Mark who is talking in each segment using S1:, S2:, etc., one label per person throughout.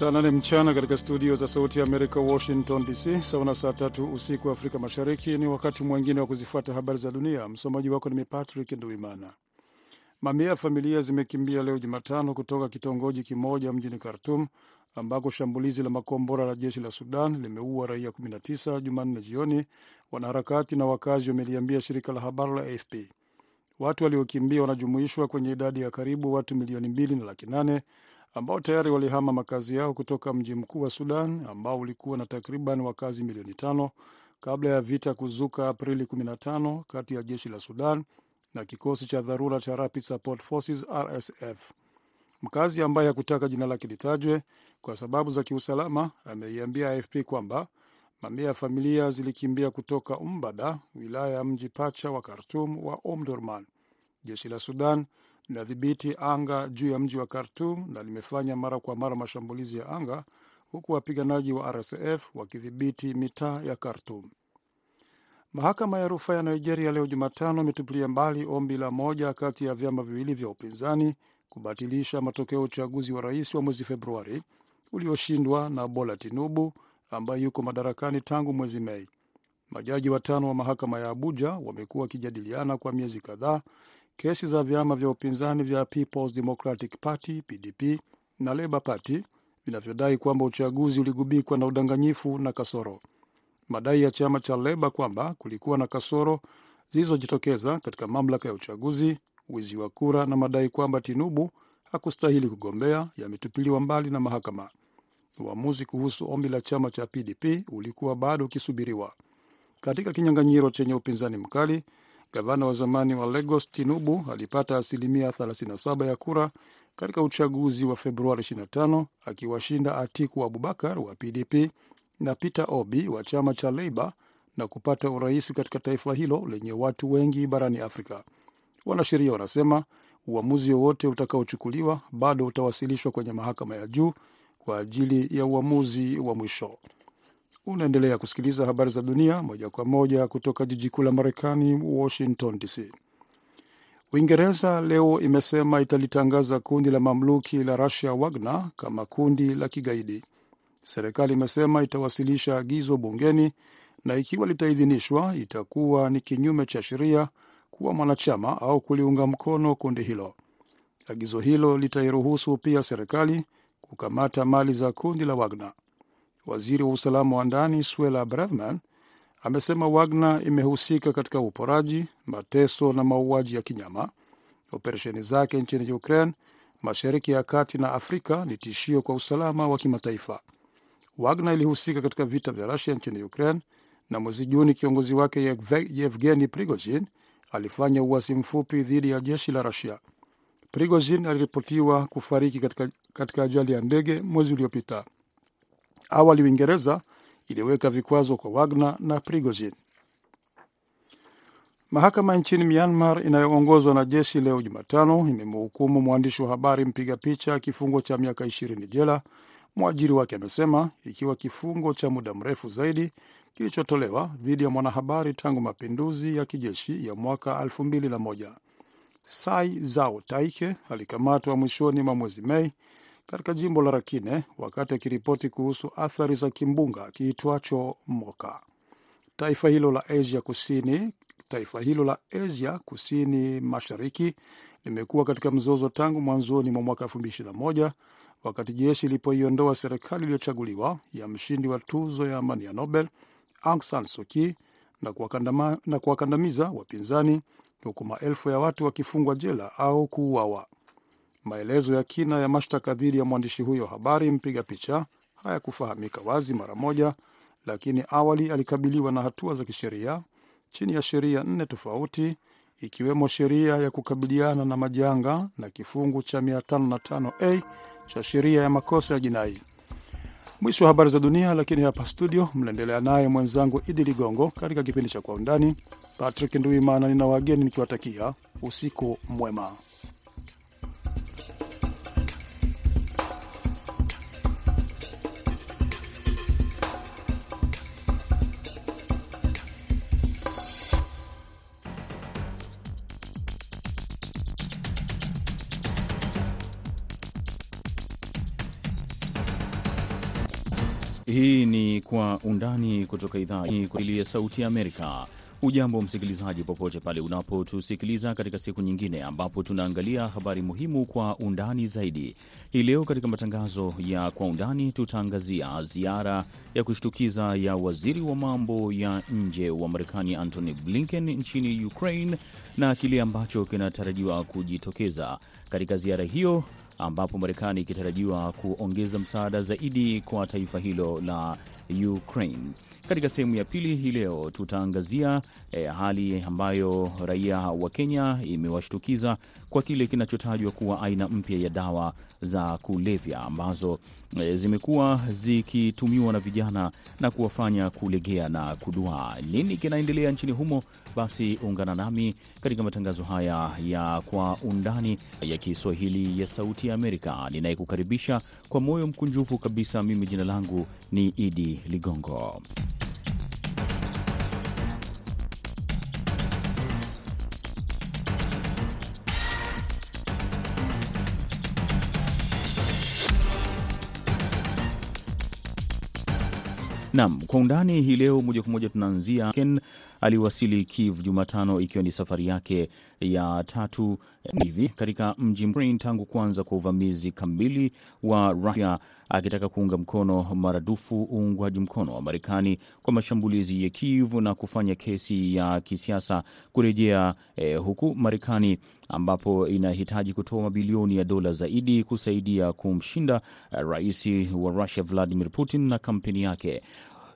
S1: Saa nane mchana katika studio za Sauti ya Amerika, Washington DC, sawa na saa tatu usiku wa Afrika Mashariki. Ni wakati mwingine wa kuzifuata habari za dunia. Msomaji wako nimi Patrick Nduimana. Mamia ya familia zimekimbia leo Jumatano kutoka kitongoji kimoja mjini Khartum ambako shambulizi la makombora la jeshi la Sudan limeua raia 19 Jumanne jioni, wanaharakati na wakazi wameliambia shirika la habari la AFP. Watu waliokimbia wanajumuishwa kwenye idadi ya karibu watu milioni mbili na laki nane ambao tayari walihama makazi yao kutoka mji mkuu wa Sudan ambao ulikuwa na takriban wakazi milioni tano kabla ya vita kuzuka Aprili 15 kati ya jeshi la Sudan na kikosi cha dharura cha Rapid Support Forces RSF. Mkazi ambaye hakutaka jina lake litajwe kwa sababu za kiusalama ameiambia AFP kwamba mamia ya familia zilikimbia kutoka Umbada, wilaya ya mji pacha wa Khartum wa Omdurman. Jeshi la Sudan linadhibiti anga juu ya mji wa Khartum na limefanya mara kwa mara mashambulizi ya anga huku wapiganaji wa RSF wakidhibiti mitaa ya Khartum. Mahakama ya rufaa ya Nigeria leo Jumatano imetupilia mbali ombi la moja kati ya vyama viwili vya upinzani kubatilisha matokeo ya uchaguzi wa rais wa mwezi Februari ulioshindwa na Bola Tinubu ambaye yuko madarakani tangu mwezi Mei. Majaji watano wa mahakama ya Abuja wamekuwa wakijadiliana kwa miezi kadhaa kesi za vyama vya upinzani vya Peoples Democratic Party PDP na Labour Party vinavyodai kwamba uchaguzi uligubikwa na udanganyifu na kasoro. Madai ya chama cha Leba kwamba kulikuwa na kasoro zilizojitokeza katika mamlaka ya uchaguzi, wizi wa kura na madai kwamba Tinubu hakustahili kugombea yametupiliwa mbali na mahakama. Uamuzi kuhusu ombi la chama cha PDP ulikuwa bado ukisubiriwa. Katika kinyang'anyiro chenye upinzani mkali, gavana wa zamani wa Lagos Tinubu alipata asilimia 37 ya kura katika uchaguzi wa Februari 25 akiwashinda Atiku Abubakar wa PDP na Peter Obi wa chama cha Labour na kupata urais katika taifa hilo lenye watu wengi barani Afrika. Wanasheria wanasema uamuzi wowote utakaochukuliwa bado utawasilishwa kwenye mahakama ya juu kwa ajili ya uamuzi wa mwisho. Unaendelea kusikiliza habari za dunia moja kwa moja kutoka jiji kuu la Marekani, Washington DC. Uingereza leo imesema italitangaza kundi la mamluki la Russia Wagner kama kundi la kigaidi. Serikali imesema itawasilisha agizo bungeni na ikiwa litaidhinishwa, itakuwa ni kinyume cha sheria kuwa mwanachama au kuliunga mkono kundi hilo. Agizo hilo litairuhusu pia serikali kukamata mali za kundi la Wagner. Waziri wa usalama wa ndani Swela Braverman amesema Wagner imehusika katika uporaji, mateso na mauaji ya kinyama. Operesheni zake nchini Ukraine, Mashariki ya Kati na Afrika ni tishio kwa usalama wa kimataifa. Wagner ilihusika katika vita vya Rusia nchini Ukraine, na mwezi Juni kiongozi wake Yevgeni Prigozhin alifanya uasi mfupi dhidi ya jeshi la Rusia. Prigozhin aliripotiwa kufariki katika, katika ajali ya ndege mwezi uliopita. Awali Uingereza iliweka vikwazo kwa Wagner na Prigozhin. Mahakama nchini Myanmar inayoongozwa na jeshi leo Jumatano imemhukumu mwandishi wa habari mpiga picha kifungo cha miaka ishirini jela. Mwajiri wake amesema ikiwa kifungo cha muda mrefu zaidi kilichotolewa dhidi ya mwanahabari tangu mapinduzi ya kijeshi ya mwaka 2001. Sai Zao Taike alikamatwa mwishoni mwa mwezi Mei katika jimbo la Rakine wakati akiripoti kuhusu athari za kimbunga kiitwacho Moka. Taifa hilo la Asia kusini taifa hilo la Asia kusini mashariki limekuwa katika mzozo tangu mwanzoni mwa mwaka 2021 wakati jeshi ilipoiondoa serikali iliyochaguliwa ya mshindi wa tuzo ya amani ya Nobel Aung San Suu Kyi na kuwakandamiza wapinzani huku maelfu ya watu wakifungwa jela au kuuawa. Maelezo ya kina ya mashtaka dhidi ya mwandishi huyo habari mpiga picha hayakufahamika wazi mara moja, lakini awali alikabiliwa na hatua za kisheria chini ya sheria nne tofauti ikiwemo sheria ya kukabiliana na majanga na kifungu cha 505a cha sheria ya makosa ya jinai. Mwisho wa habari za dunia, lakini hapa studio mnaendelea naye mwenzangu Idi Ligongo katika kipindi cha Kwa Undani. Patrick Nduimana nina wageni nikiwatakia usiku mwema.
S2: Hii ni Kwa Undani kutoka idhaa ya Sauti ya Amerika. Ujambo msikilizaji, popote pale unapotusikiliza katika siku nyingine ambapo tunaangalia habari muhimu kwa undani zaidi. Hii leo katika matangazo ya Kwa Undani tutaangazia ziara ya kushtukiza ya waziri wa mambo ya nje wa Marekani Antony Blinken nchini Ukraine na kile ambacho kinatarajiwa kujitokeza katika ziara hiyo ambapo Marekani ikitarajiwa kuongeza msaada zaidi kwa taifa hilo la Ukraine. Katika sehemu ya pili hii leo tutaangazia eh, hali ambayo raia wa Kenya imewashtukiza kwa kile kinachotajwa kuwa aina mpya ya dawa za kulevya ambazo e, zimekuwa zikitumiwa na vijana na kuwafanya kulegea na kuduaa. Nini kinaendelea nchini humo? Basi ungana nami katika matangazo haya ya Kwa Undani ya Kiswahili ya Sauti ya Amerika, ninayekukaribisha kwa moyo mkunjufu kabisa. Mimi jina langu ni Idi Ligongo. Nam kwa undani hii leo, moja kwa moja tunaanzia Ken aliwasili Kiev Jumatano, ikiwa ni safari yake ya tatu hivi katika mji Ukraine tangu kuanza kwa uvamizi kamili wa Rusia, akitaka kuunga mkono maradufu uungwaji mkono wa Marekani kwa mashambulizi ya Kiev na kufanya kesi ya kisiasa kurejea eh, huku Marekani ambapo inahitaji kutoa mabilioni ya dola zaidi kusaidia kumshinda rais wa Rusia Vladimir Putin na kampeni yake.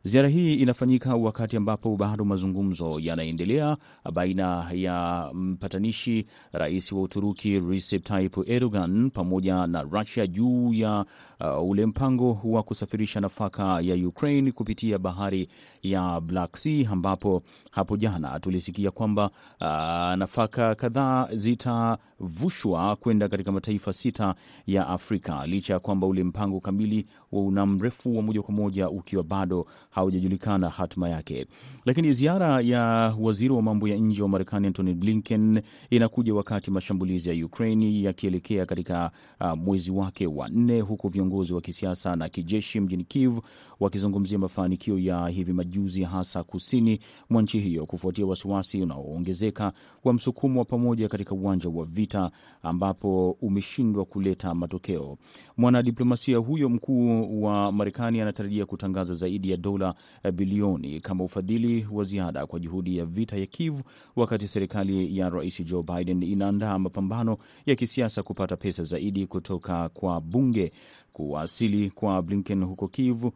S2: Ziara hii inafanyika wakati ambapo bado mazungumzo yanaendelea baina ya mpatanishi rais wa Uturuki Recep Tayyip Erdogan pamoja na Russia juu ya uh, ule mpango wa kusafirisha nafaka ya Ukraine kupitia bahari ya Black Sea, ambapo hapo jana tulisikia kwamba uh, nafaka kadhaa zitavushwa kwenda katika mataifa sita ya Afrika, licha ya kwamba ule mpango kamili una mrefu wa moja kwa moja ukiwa bado haujajulikana hatima yake. Lakini ziara ya waziri wa mambo ya nje wa Marekani Antony Blinken inakuja wakati mashambulizi ya Ukraine yakielekea katika uh, mwezi wake wa nne, huku viongozi wa kisiasa na kijeshi mjini Kiev wakizungumzia mafanikio ya hivi majuzi, hasa kusini mwa nchi hiyo, kufuatia wasiwasi unaoongezeka wa msukumo wa pamoja katika uwanja wa vita ambapo umeshindwa kuleta matokeo. Mwanadiplomasia huyo mkuu wa Marekani anatarajia kutangaza zaidi ya dola bilioni kama ufadhili wa ziada kwa juhudi ya vita ya Kiev, wakati serikali ya Rais Joe Biden inaandaa mapambano ya kisiasa kupata pesa zaidi kutoka kwa bunge. Kuwasili kwa Blinken huko Kiev uh,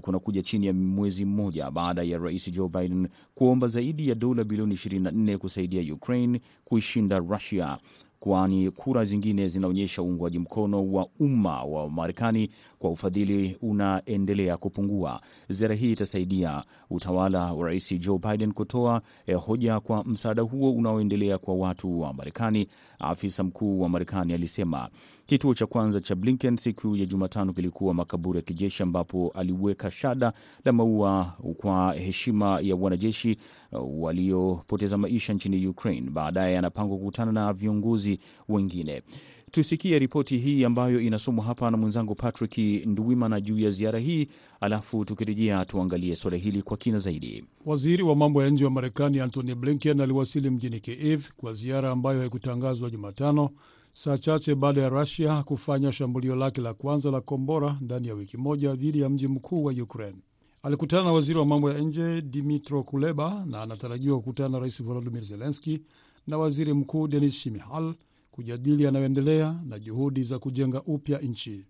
S2: kunakuja chini ya mwezi mmoja baada ya Rais Joe Biden kuomba zaidi ya dola bilioni 24 kusaidia Ukraine kuishinda Russia kwani kura zingine zinaonyesha uungwaji mkono wa umma wa Marekani kwa ufadhili unaendelea kupungua. Ziara hii itasaidia utawala wa Rais Joe Biden kutoa eh, hoja kwa msaada huo unaoendelea kwa watu wa Marekani. Afisa mkuu wa Marekani alisema kituo cha kwanza cha Blinken siku ya Jumatano kilikuwa makaburi ya kijeshi ambapo aliweka shada la maua kwa heshima ya wanajeshi uh, waliopoteza maisha nchini Ukraine. Baadaye anapangwa kukutana na viongozi wengine. Tusikie ripoti hii ambayo inasomwa hapa na mwenzangu Patrick Nduwimana juu ya ziara hii, alafu tukirejea tuangalie suala hili kwa kina zaidi.
S1: Waziri wa mambo ya nje wa Marekani Antony Blinken aliwasili mjini Kiev kwa ziara ambayo haikutangazwa Jumatano, saa chache baada ya Rusia kufanya shambulio lake la kwanza la kombora ndani ya wiki moja dhidi ya mji mkuu wa Ukraine. Alikutana na waziri wa mambo ya nje dmitro Kuleba na anatarajiwa kukutana na rais Volodimir Zelenski na waziri mkuu Denis Shmihal kujadili yanayoendelea na juhudi za kujenga upya nchi.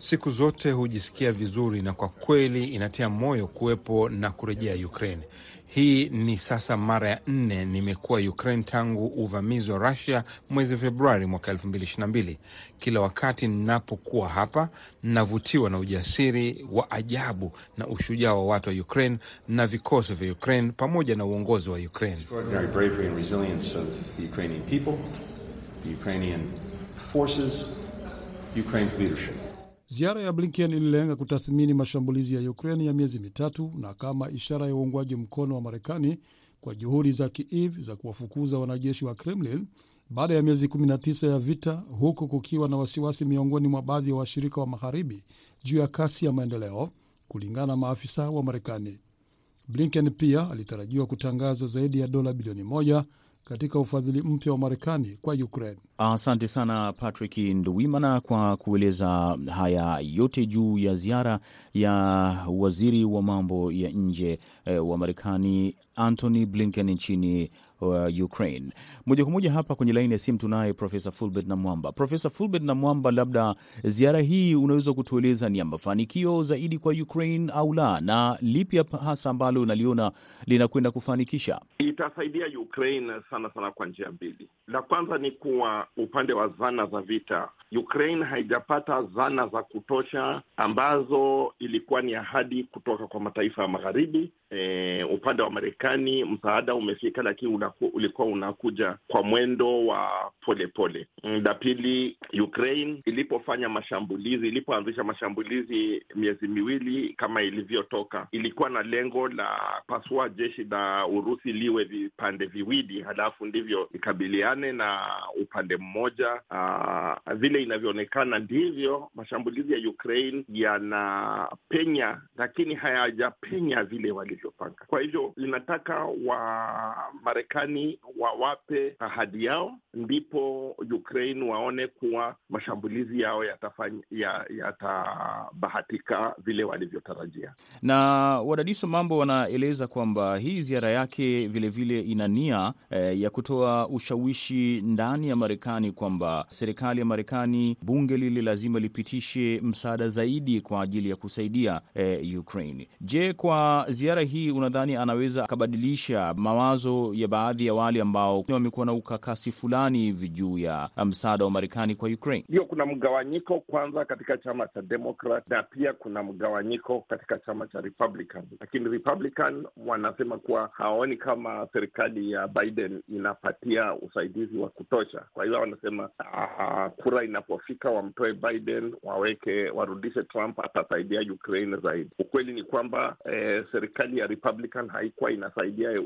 S3: Siku zote hujisikia vizuri na kwa kweli inatia moyo kuwepo na kurejea Ukraine. Hii ni sasa mara ya nne nimekuwa Ukraine tangu uvamizi wa Rusia mwezi Februari mwaka 2022. Kila wakati ninapokuwa hapa navutiwa na ujasiri wa ajabu na ushujaa wa watu wa Ukraine na vikosi vya Ukraine pamoja na uongozi wa Ukraine.
S1: Ziara ya Blinken ililenga kutathmini mashambulizi ya Ukraine ya miezi mitatu na kama ishara ya uungwaji mkono wa Marekani kwa juhudi za Kiev za kuwafukuza wanajeshi wa Kremlin baada ya miezi 19 ya vita, huku kukiwa na wasiwasi miongoni mwa baadhi ya washirika wa magharibi juu ya kasi ya maendeleo, kulingana na maafisa wa Marekani. Blinken pia alitarajiwa kutangaza zaidi ya dola bilioni moja katika ufadhili mpya wa Marekani kwa Ukraine.
S2: Asante sana Patrick Nduwimana kwa kueleza haya yote juu ya ziara ya waziri wa mambo ya nje eh, wa Marekani Antony Blinken nchini uh, Ukraine. Moja kwa moja hapa kwenye laini ya simu tunaye Profesa Fulbert Namwamba. Profesa Fulbert Namwamba, labda ziara hii unaweza kutueleza ni ya mafanikio zaidi kwa Ukraine au la, na lipi hasa ambalo unaliona linakwenda kufanikisha?
S4: Itasaidia Ukraine sana sana kwa njia mbili. La kwanza ni kuwa upande wa zana za vita, Ukraine haijapata zana za kutosha ambazo ilikuwa ni ahadi kutoka kwa mataifa ya magharibi. E, upande wa Marekani msaada umefika, lakini ulikuwa unakuja kwa mwendo wa polepole. La pili, Ukraine ilipofanya mashambulizi, ilipoanzisha mashambulizi miezi miwili kama ilivyotoka, ilikuwa na lengo la pasua jeshi la Urusi liwe vipande viwili, halafu ndivyo ikabiliane na upande mmoja. Uh, vile inavyoonekana ndivyo mashambulizi ya Ukraine yanapenya, lakini hayajapenya vile walivyopanga. Kwa hivyo linataka wa Marekani wawape ahadi yao, ndipo Ukraine waone kuwa mashambulizi yao yatabahatika ya vile walivyotarajia.
S2: Na wadadisi wa mambo wanaeleza kwamba hii ziara yake vilevile ina nia eh, ya kutoa ushawishi ndani ya Marekani kwamba serikali ya Marekani, bunge lile lazima lipitishe msaada zaidi kwa ajili ya kusaidia eh, Ukraine. Je, kwa ziara hii unadhani anaweza akabadilisha mawazo ya baadhi ya wale ambao wamekuwa na ukakasi fulani hivi juu ya msaada wa Marekani kwa Ukraine?
S4: Ndio, kuna mgawanyiko kwanza katika chama cha Democrat na pia kuna mgawanyiko katika chama cha Republican, lakini Republican wanasema kuwa hawaoni kama serikali ya Biden inapatia usaidizi wa kutosha. Kwa hiyo wanasema uh, kura inapofika wamtoe Biden, waweke warudishe Trump, atasaidia Ukraine zaidi. Ukweli ni kwamba eh, serikali ya Republican haikuwa inasaidia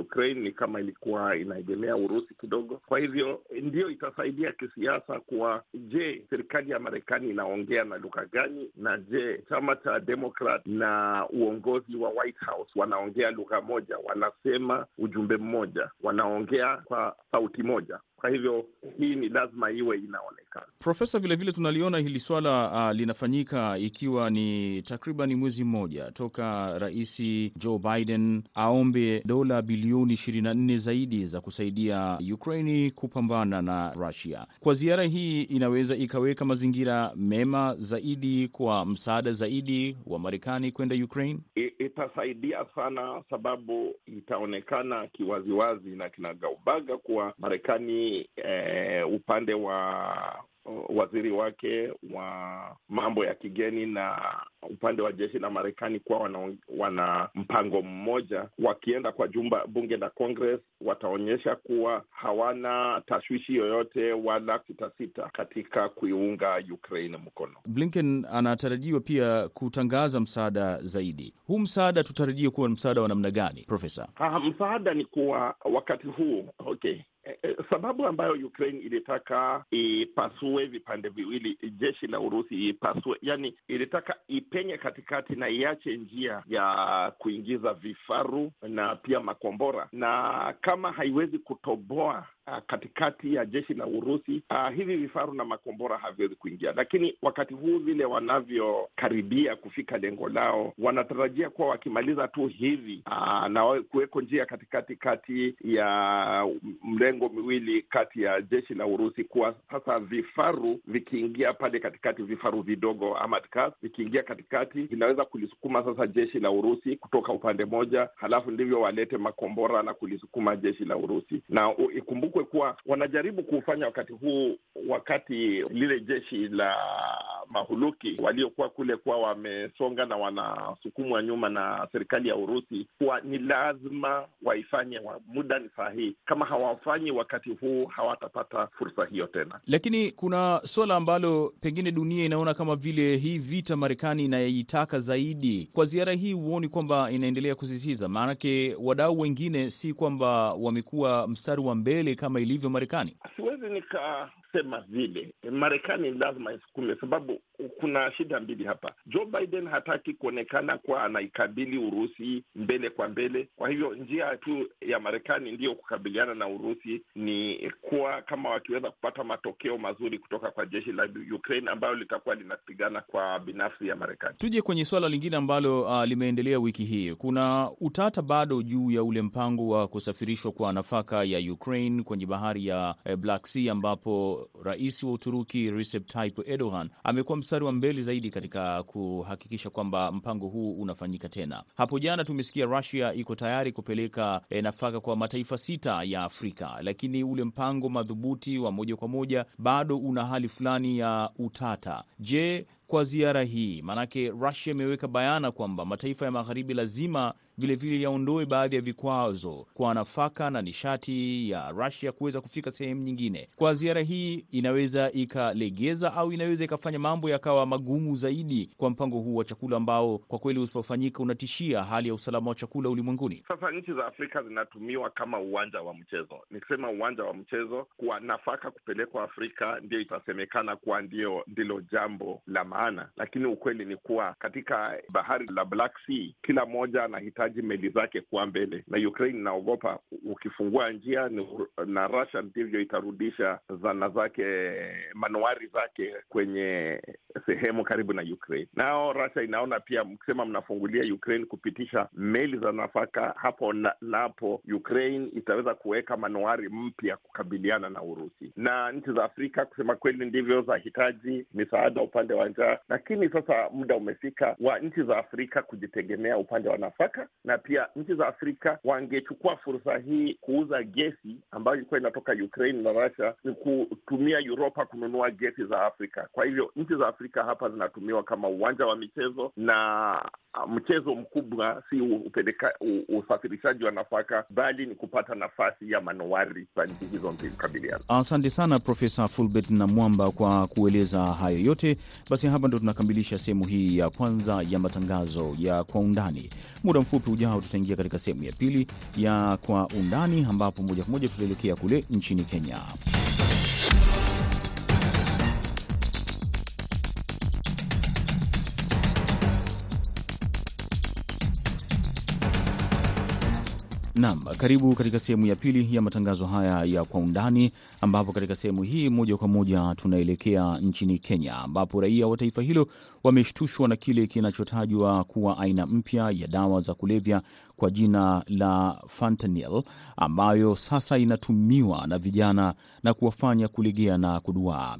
S4: Ukraine, ni kama ilikuwa inaegemea Urusi kidogo. Kwa hivyo ndio itasaidia kisiasa kuwa, je, serikali ya Marekani inaongea na lugha gani? Na je, chama cha Demokrat na uongozi wa White House wanaongea lugha moja? Wanasema ujumbe mmoja? Wanaongea kwa sauti moja? Kwa hivyo hii ni lazima iwe inaonekana.
S2: Profesa, vilevile tunaliona hili swala uh, linafanyika ikiwa ni takriban mwezi mmoja toka Rais Joe Biden aombe dola bilioni 24 zaidi za kusaidia Ukraini kupambana na Russia. Kwa ziara hii inaweza ikaweka mazingira mema zaidi kwa msaada zaidi wa Marekani kwenda Ukraine.
S4: Itasaidia sana, sababu itaonekana kiwaziwazi na kinagaubaga kuwa Marekani Eh, upande wa waziri wake wa mambo ya kigeni na upande wa jeshi la Marekani kuwa wana, wana mpango mmoja. Wakienda kwa jumba bunge la Congress, wataonyesha kuwa hawana tashwishi yoyote wala sitasita katika kuiunga Ukraine mkono.
S2: Blinken anatarajiwa pia kutangaza msaada zaidi. Huu msaada tutarajie kuwa msaada wa namna gani, Profesa?
S4: Ah, msaada ni kuwa wakati huu okay sababu ambayo Ukraine ilitaka ipasue vipande viwili jeshi la Urusi ipasue, yani ilitaka ipenye katikati na iache njia ya kuingiza vifaru na pia makombora, na kama haiwezi kutoboa uh, katikati ya jeshi la Urusi uh, hivi vifaru na makombora haviwezi kuingia. Lakini wakati huu vile wanavyokaribia kufika lengo lao, wanatarajia kuwa wakimaliza tu hivi uh, na kuweko njia katikati kati ya mlengo miwili kati ya jeshi la Urusi, kuwa sasa vifaru vikiingia pale katikati, vifaru vidogo ama vikiingia katikati, vinaweza kulisukuma sasa jeshi la Urusi kutoka upande moja, halafu ndivyo walete makombora na kulisukuma jeshi la Urusi na ikumbukwe kuwa wanajaribu kufanya wakati huu, wakati lile jeshi la mahuluki waliokuwa kule kuwa wamesonga na wanasukumwa nyuma na serikali ya Urusi, kuwa ni lazima waifanye wa muda ni sahihi. Kama hawafanyi wakati huu, hawatapata fursa hiyo tena.
S2: Lakini kuna suala ambalo pengine dunia inaona kama vile hii vita Marekani inayoitaka zaidi. Kwa ziara hii, huoni kwamba inaendelea kusisitiza? Maanake wadau wengine si kwamba wamekuwa mstari wa mbele kama ilivyo Marekani.
S4: Siwezi nikasema vile. Marekani lazima isukume, sababu kuna shida mbili hapa. Joe Biden hataki kuonekana kuwa anaikabili Urusi mbele kwa mbele. Kwa hivyo njia tu ya Marekani ndiyo kukabiliana na Urusi ni kuwa kama wakiweza kupata matokeo mazuri kutoka kwa jeshi la Ukraine ambayo litakuwa linapigana kwa binafsi ya Marekani.
S2: Tuje kwenye suala lingine ambalo uh, limeendelea wiki hii. Kuna utata bado juu ya ule mpango wa kusafirishwa kwa nafaka ya Ukraine kwenye bahari ya eh, Black Sea ambapo rais wa Uturuki Recep Tayyip Erdogan amekuwa mstari wa mbele zaidi katika kuhakikisha kwamba mpango huu unafanyika tena. Hapo jana tumesikia Russia iko tayari kupeleka e, nafaka kwa mataifa sita ya Afrika, lakini ule mpango madhubuti wa moja kwa moja bado una hali fulani ya utata. Je, kwa ziara hii, maanake Russia imeweka bayana kwamba mataifa ya magharibi lazima vilevile yaondoe baadhi ya vikwazo kwa nafaka na nishati ya Russia kuweza kufika sehemu nyingine. Kwa ziara hii inaweza ikalegeza au inaweza ikafanya mambo yakawa magumu zaidi kwa mpango huu wa chakula ambao kwa kweli usipofanyika unatishia hali ya usalama wa chakula ulimwenguni.
S4: Sasa nchi za Afrika zinatumiwa kama uwanja wa mchezo. Nikisema uwanja wa mchezo, kuwa nafaka kupelekwa Afrika ndio itasemekana kuwa ndio ndilo jambo la maana, lakini ukweli ni kuwa katika bahari la Black Sea kila mmoja anahitaji meli zake kuwa mbele, na Ukraine inaogopa ukifungua njia na Russia ndivyo itarudisha zana zake, manuari zake kwenye sehemu karibu na Ukraine. Nao Russia inaona pia, mkisema mnafungulia Ukraine kupitisha meli za nafaka hapo na, napo Ukraine itaweza kuweka manuari mpya kukabiliana na Urusi. Na nchi za Afrika kusema kweli ndivyo zahitaji misaada upande wa njaa, lakini sasa muda umefika wa nchi za Afrika kujitegemea upande wa nafaka na pia nchi za Afrika wangechukua fursa hii kuuza gesi ambayo ilikuwa inatoka Ukraine na Russia, ni kutumia Uropa kununua gesi za Afrika. Kwa hivyo nchi za Afrika hapa zinatumiwa kama uwanja wa michezo, na mchezo mkubwa si upeleka usafirishaji wa nafaka, bali ni kupata nafasi ya manowari za nchi hizo mbili kukabiliana.
S2: Asante sana Profesa Fulbert na Mwamba kwa kueleza hayo yote. Basi hapa ndo tunakamilisha sehemu hii ya kwanza ya matangazo ya Kwa Undani. Muda mfupi ujao tutaingia katika sehemu ya pili ya Kwa Undani, ambapo moja kwa moja tutaelekea kule nchini Kenya. Naam, karibu katika sehemu ya pili ya matangazo haya ya kwa undani, ambapo katika sehemu hii moja kwa moja tunaelekea nchini Kenya, ambapo raia wa taifa hilo wameshtushwa na kile kinachotajwa kuwa aina mpya ya dawa za kulevya kwa jina la fentanyl, ambayo sasa inatumiwa na vijana na kuwafanya kulegea na kuduaa.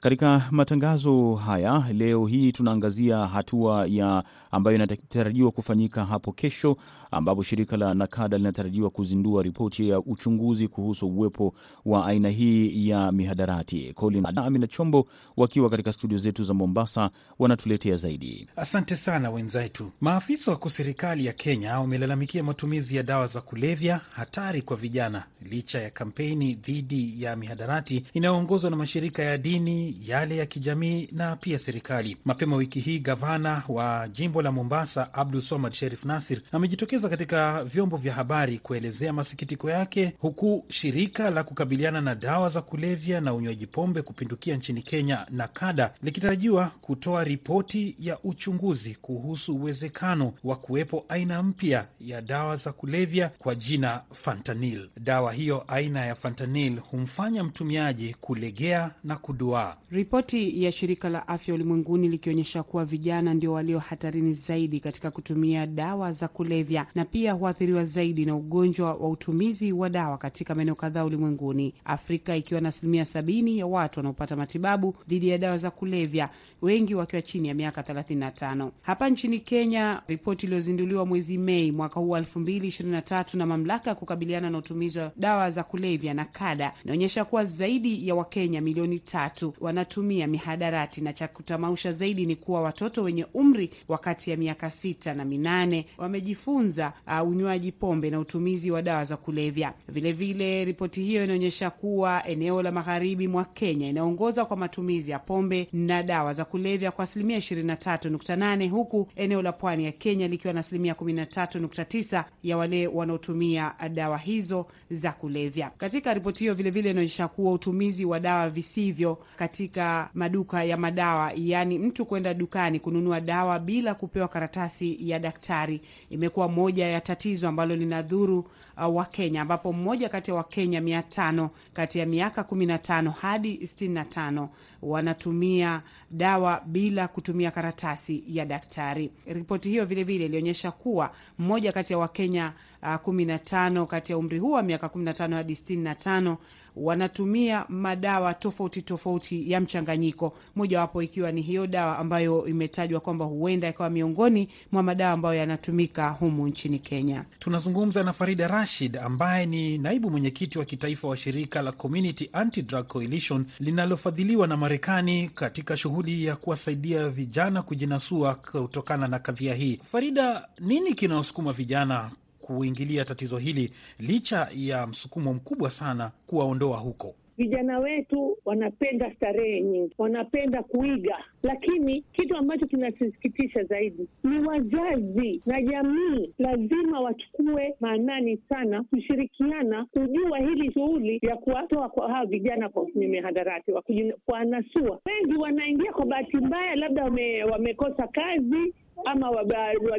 S2: Katika matangazo haya leo hii tunaangazia hatua ya ambayo inatarajiwa kufanyika hapo kesho, ambapo shirika la NACADA linatarajiwa kuzindua ripoti ya uchunguzi kuhusu uwepo wa aina hii ya mihadarati. Colin Amina Chombo wakiwa katika studio zetu za Mombasa wanatuletea zaidi.
S5: Asante sana wenzetu. Maafisa wakuu serikali ya Kenya wamelalamikia matumizi ya dawa za kulevya hatari kwa vijana, licha ya kampeni dhidi ya mihadarati inayoongozwa na mashirika ya dini, yale ya kijamii na pia serikali. Mapema wiki hii gavana wa jimbo la Mombasa Abdul Somad Sherif Nasir amejitokeza katika vyombo vya habari kuelezea masikitiko yake, huku shirika la kukabiliana na dawa za kulevya na unywaji pombe kupindukia nchini Kenya NACADA likitarajiwa kutoa ripoti ya uchunguzi kuhusu uwezekano wa kuwepo aina mpya ya dawa za kulevya kwa jina fentanyl. Dawa hiyo aina ya fentanyl humfanya mtumiaji kulegea na kuduaa.
S6: Ripoti ya shirika la afya ulimwenguni likionyesha kuwa vijana ndio walio hatarini zaidi katika kutumia dawa za kulevya na pia huathiriwa zaidi na ugonjwa wa utumizi wa dawa katika maeneo kadhaa ulimwenguni, Afrika ikiwa na asilimia sabini ya watu wanaopata matibabu dhidi ya dawa za kulevya, wengi wakiwa chini ya miaka 35. Hapa nchini Kenya, ripoti iliyozinduliwa mwezi Mei mwaka huu 2023 na mamlaka ya kukabiliana na utumizi wa dawa za kulevya na kada inaonyesha kuwa zaidi ya Wakenya milioni tatu wanatumia mihadarati, na cha kutamausha zaidi ni kuwa watoto wenye umri wa kati ya miaka sita na minane wamejifunza uh, unywaji pombe na utumizi wa dawa za kulevya. Vilevile, ripoti hiyo inaonyesha kuwa eneo la magharibi mwa Kenya inaongoza kwa matumizi ya pombe na dawa za kulevya kwa asilimia 23.8 huku eneo la pwani ya Kenya likiwa na asilimia 13.9 ya wale wanaotumia dawa hizo za kulevya. Katika ripoti hiyo vilevile inaonyesha kuwa utumizi wa dawa visivyo katika maduka ya madawa, yaani mtu kwenda dukani kununua dawa bila kupewa karatasi ya daktari, imekuwa moja ya tatizo ambalo linadhuru uh, Wakenya, ambapo mmoja kati ya Wakenya mia tano kati ya miaka 15 hadi 65 wanatumia dawa bila kutumia karatasi ya daktari. Ripoti hiyo vilevile ilionyesha kuwa mmoja kati ya Wakenya uh, 15 kati ya umri huo wa miaka 15 hadi 65 wanatumia madawa tofauti tofauti ya mchanganyiko, mojawapo ikiwa ni hiyo dawa ambayo imetajwa kwamba huenda ikawa miongoni mwa madawa ambayo yanatumika humu nchini Kenya.
S5: Tunazungumza na Farida Rashid ambaye ni naibu mwenyekiti wa kitaifa wa shirika la Community Anti-Drug Coalition linalofadhiliwa na Marekani katika shughuli ya kuwasaidia vijana kujinasua kutokana na kadhia hii. Farida, nini kinaosukuma vijana kuingilia tatizo hili licha ya msukumo mkubwa sana kuwaondoa huko?
S7: Vijana wetu wanapenda starehe nyingi, wanapenda kuiga, lakini kitu ambacho kinasisikitisha zaidi ni wazazi na jamii. Lazima wachukue maanani sana, kushirikiana kujua hili shughuli ya kuwatoa kwa hawa vijana kwenye mihadarati, kuwanasua. Wengi wanaingia kwa bahati mbaya, labda wame, wamekosa kazi ama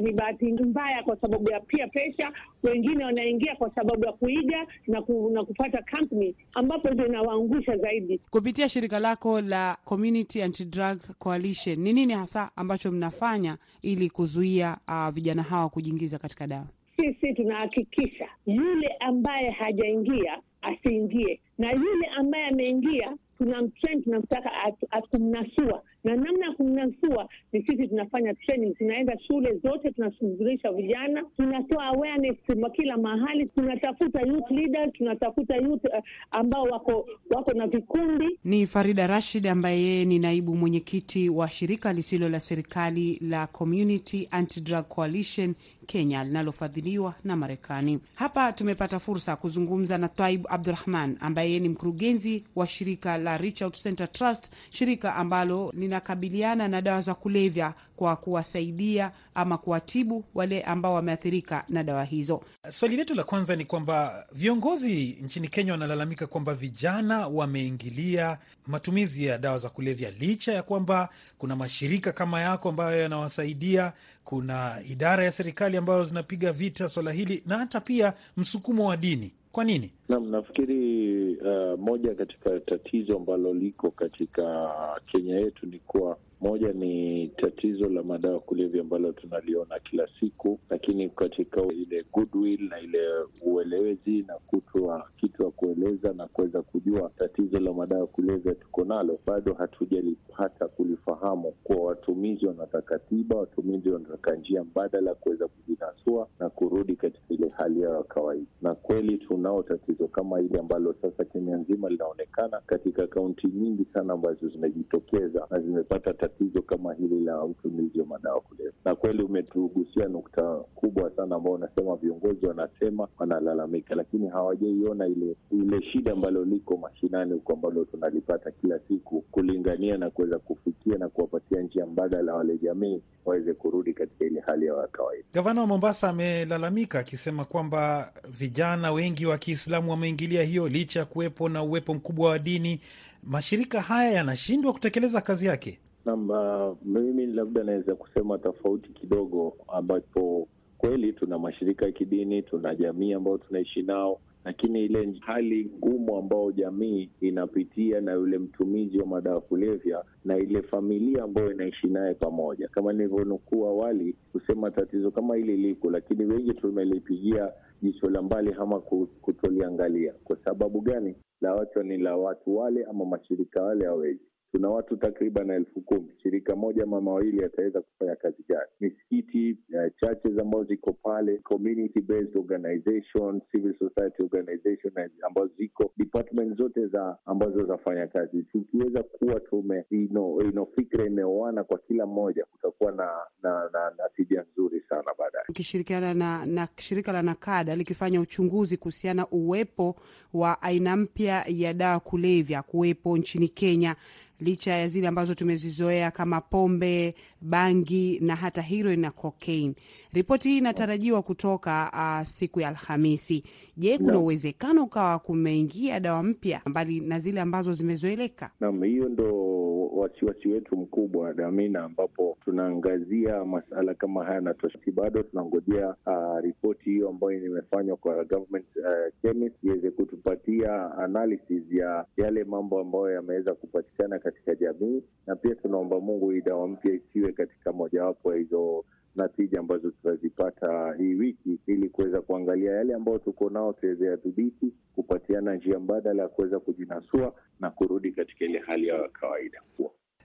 S7: ni bahati mbaya kwa sababu ya pia pesha. Wengine wanaingia kwa sababu ya kuiga na, ku, na kupata company ambapo ndio inawaangusha zaidi.
S6: Kupitia shirika lako la Community Anti-Drug Coalition, ni nini hasa ambacho mnafanya ili kuzuia uh, vijana hawa kujiingiza katika dawa?
S7: Sisi tunahakikisha yule ambaye hajaingia asiingie, na yule ambaye ameingia tunamtrain, tunamtaka akumnasua na namna ya kumnasua ni sisi tunafanya training, tunaenda shule zote, tunashughulisha vijana, tunatoa awareness kila mahali, tunatafuta youth leaders, tunatafuta youth uh, ambao wako wako na vikundi.
S6: Ni Farida Rashid ambaye yeye ni naibu mwenyekiti wa shirika lisilo la serikali la Community Anti-Drug Coalition Kenya linalofadhiliwa na Marekani. Hapa tumepata fursa ya kuzungumza na Twaib Abdurahman ambaye yeye ni mkurugenzi wa shirika la Reach Out Center Trust, shirika ambalo linakabiliana na dawa za kulevya kwa kuwasaidia ama kuwatibu wale ambao wameathirika na dawa hizo.
S5: Swali letu la kwanza ni kwamba viongozi nchini Kenya wanalalamika kwamba vijana wameingilia matumizi ya dawa za kulevya, licha ya kwamba kuna mashirika kama yako ambayo yanawasaidia, kuna idara ya serikali ambayo zinapiga vita swala hili na hata pia msukumo wa dini. Kwa nini?
S8: Naam, nafikiri uh, moja katika tatizo ambalo liko katika Kenya yetu ni kuwa moja ni tatizo la madawa kulevya ambalo tunaliona kila siku, lakini katika ile goodwill na ile uelewezi na kutwa kitu ya kueleza na kuweza kujua tatizo la madawa kulevya tuko nalo, bado hatujalipata kulifahamu kuwa watumizi wanataka tiba, watumizi wanataka njia mbadala ya kuweza kujinasua na kurudi katika ile hali yao ya kawaida. Na kweli tunao tatizo kama hili ambalo sasa Kenya nzima linaonekana katika kaunti nyingi sana ambazo zimejitokeza na zimepata tatizo kama hili la utumizi wa madawa kulevya. Na kweli umetugusia nukta kubwa sana ambao unasema viongozi wanasema wanalalamika, lakini hawajaiona ile ile shida ambalo liko mashinani huko ambalo tunalipata kila siku, kulingania na kuweza kufikia na kuwapatia njia mbadala wale jamii waweze kurudi katika ile hali ya kawaida.
S5: Gavana wa Mombasa amelalamika akisema kwamba vijana wengi wa Kiislamu wameingilia hiyo, licha ya kuwepo na uwepo mkubwa wa dini. Mashirika haya yanashindwa kutekeleza kazi yake.
S8: Naam, mimi labda naweza kusema tofauti kidogo, ambapo kweli tuna mashirika ya kidini, tuna jamii ambayo tunaishi nao, lakini ile hali ngumu ambayo jamii inapitia na yule mtumizi wa madawa kulevya na ile familia ambayo inaishi naye pamoja, kama nilivyonukuu awali kusema tatizo kama hili liko, lakini wengi tumelipigia jicho la mbali ama kutoliangalia. Kwa sababu gani? La watu ni la watu wale ama mashirika wale hawezi tuna watu takriban elfu kumi. Shirika moja ama mawili yataweza kufanya kazi gani? Misikiti uh, churches ambazo ziko pale, community based organization, civil society organization ambazo ziko department zote za ambazo zafanya kazi, tukiweza kuwa tume ino, ino fikra imeoana kwa kila mmoja, kutakuwa na na, na, na tija nzuri sana baadaye.
S6: Ukishirikiana na, na shirika la Nakada likifanya uchunguzi kuhusiana uwepo wa aina mpya ya dawa kulevya kuwepo nchini Kenya licha ya zile ambazo tumezizoea kama pombe, bangi na hata heroin na cocaine. Ripoti hii inatarajiwa kutoka uh, siku ya Alhamisi. Je, kuna uwezekano ukawa kumeingia dawa mpya mbali na zile ambazo zimezoeleka?
S8: Naam, hiyo ndo wasiwasi wetu mkubwa Damina, ambapo tunaangazia masala kama haya na toshati. Bado tunangojea uh, ripoti hiyo ambayo imefanywa kwa government uh, chemist iweze kutupatia analysis ya yale mambo ambayo yameweza kupatikana katika jamii, na pia tunaomba Mungu hii dawa mpya isiwe katika mojawapo ya hizo natija ambazo tutazipata hii wiki, ili kuweza kuangalia yale ambayo tuko nao tuweze yadhibiti, kupatiana njia mbadala ya kuweza kujinasua na kurudi katika ile hali ya kawaida.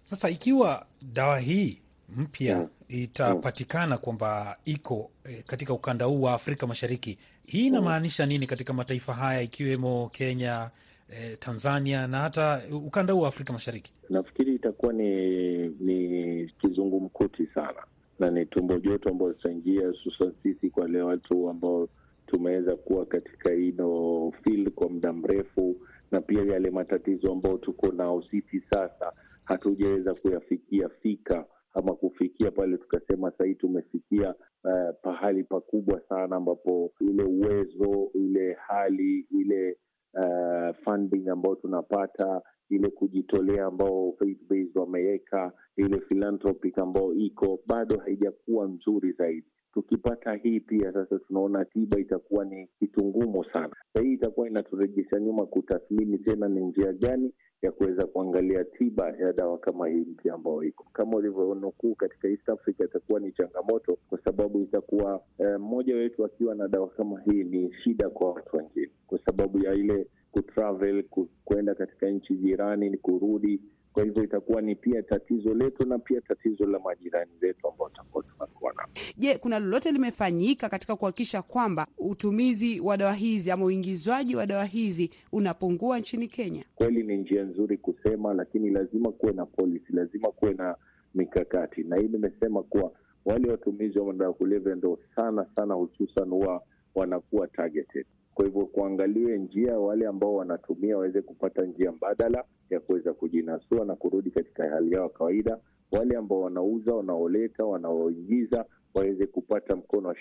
S5: Sasa ikiwa dawa hii mpya
S8: Mm.
S5: itapatikana kwamba iko eh, katika ukanda huu wa Afrika Mashariki, hii inamaanisha nini katika mataifa haya ikiwemo Kenya, eh, Tanzania na hata ukanda huu wa Afrika Mashariki?
S8: Nafikiri itakuwa ni ni kizungumkuti sana na ni tumbo joto ambayo tutaingia, hususan sisi kwa wale watu ambao tumeweza kuwa katika ino field kwa muda mrefu, na pia yale matatizo ambayo tuko nao sisi sasa hatujaweza kuyafikia fika ama kufikia pale tukasema sahii tumefikia uh, pahali pakubwa sana ambapo ile uwezo ile hali ile uh, funding ambayo tunapata ile kujitolea ambao faith based wameweka ile philanthropic ambao iko bado haijakuwa nzuri zaidi. Tukipata hii pia sasa, tunaona tiba itakuwa ni kitu ngumu sana. Sa hii itakuwa inaturejesha nyuma kutathmini tena ni njia gani ya kuweza kuangalia tiba ya dawa kama hii mpya ambayo iko kama ulivyonukuu katika East Africa, itakuwa ni changamoto kwa sababu itakuwa eh, mmoja wetu akiwa na dawa kama hii ni shida kwa watu wengine, kwa sababu ya ile kutravel kwenda katika nchi jirani ni kurudi. Kwa hivyo itakuwa ni pia tatizo letu na pia tatizo la majirani zetu ambao tutakuwa tunakuwa nao.
S6: Je, kuna lolote limefanyika katika kuhakikisha kwamba utumizi wa dawa hizi ama uingizwaji wa dawa hizi unapungua nchini Kenya?
S8: Kweli ni njia nzuri kusema, lakini lazima kuwe na policy, lazima kuwe na mikakati, na hii nimesema kuwa wale watumizi wa madawa kulevya ndo sana sana, hususan huwa wanakuwa targeted. Kwa hivyo kuangaliwe njia, wale ambao wanatumia waweze kupata njia mbadala ya kuweza kujinasua na kurudi katika hali yao ya kawaida. Wale ambao wanauza, wanaoleta, wanaoingiza waweze kupata mkono wa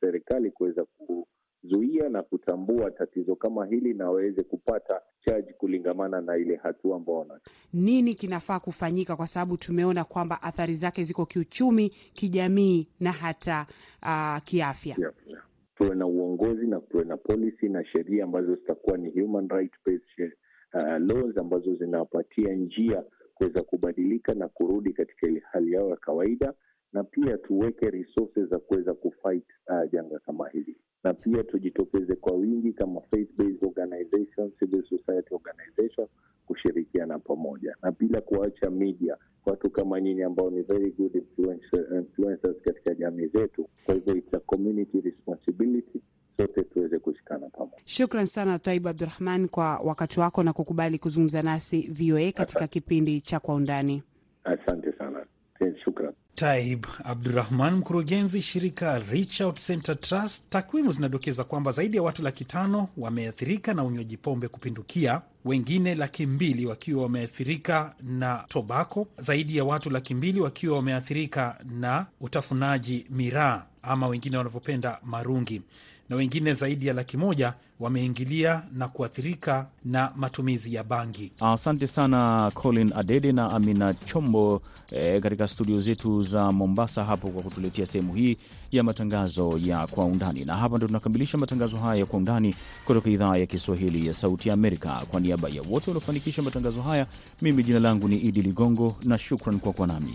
S8: serikali kuweza kuzuia na kutambua tatizo kama hili na waweze kupata chaji kulingamana na ile hatua ambao wana
S6: Nini kinafaa kufanyika? Kwa sababu tumeona kwamba athari zake ziko kiuchumi, kijamii na hata uh, kiafya.
S8: Yeah, yeah. Tuwe na uongozi na tuwe na policy na sheria ambazo zitakuwa ni human right based uh, laws ambazo zinawapatia njia kuweza kubadilika na kurudi katika ile hali yao ya kawaida, na pia tuweke resources za kuweza kufight uh, janga kama hili, na pia tujitokeze kwa wingi kama faith based organizations, civil society organization kushirikiana pamoja, na bila kuacha media, watu kama nyinyi ambao ni very good influencer, influencers katika jamii zetu. Kwa hivyo it's a community responsibility, sote tuweze kushikana pamoja.
S6: Shukran sana Twaib Abdurahman kwa wakati wako na kukubali kuzungumza nasi VOA katika kipindi cha Kwa Undani.
S8: Asante sana, shukran.
S5: Taib Abdurahman, mkurugenzi shirika Reach Out Center Trust. Takwimu zinadokeza kwamba zaidi ya watu laki tano wameathirika na unywaji pombe kupindukia, wengine laki mbili wakiwa wameathirika na tobako, zaidi ya watu laki mbili wakiwa wameathirika na utafunaji miraa ama wengine wanavyopenda marungi. Na wengine zaidi ya laki moja wameingilia na kuathirika na matumizi ya bangi.
S2: Asante sana Colin Adede na Amina Chombo e, katika studio zetu za Mombasa hapo kwa kutuletea sehemu hii ya matangazo ya Kwa Undani. Na hapa ndo tunakamilisha matangazo haya ya Kwa Undani kutoka idhaa ya Kiswahili ya Sauti ya Amerika. Kwa niaba ya wote waliofanikisha matangazo haya, mimi jina langu ni Idi Ligongo na shukran kwa kuwa nami.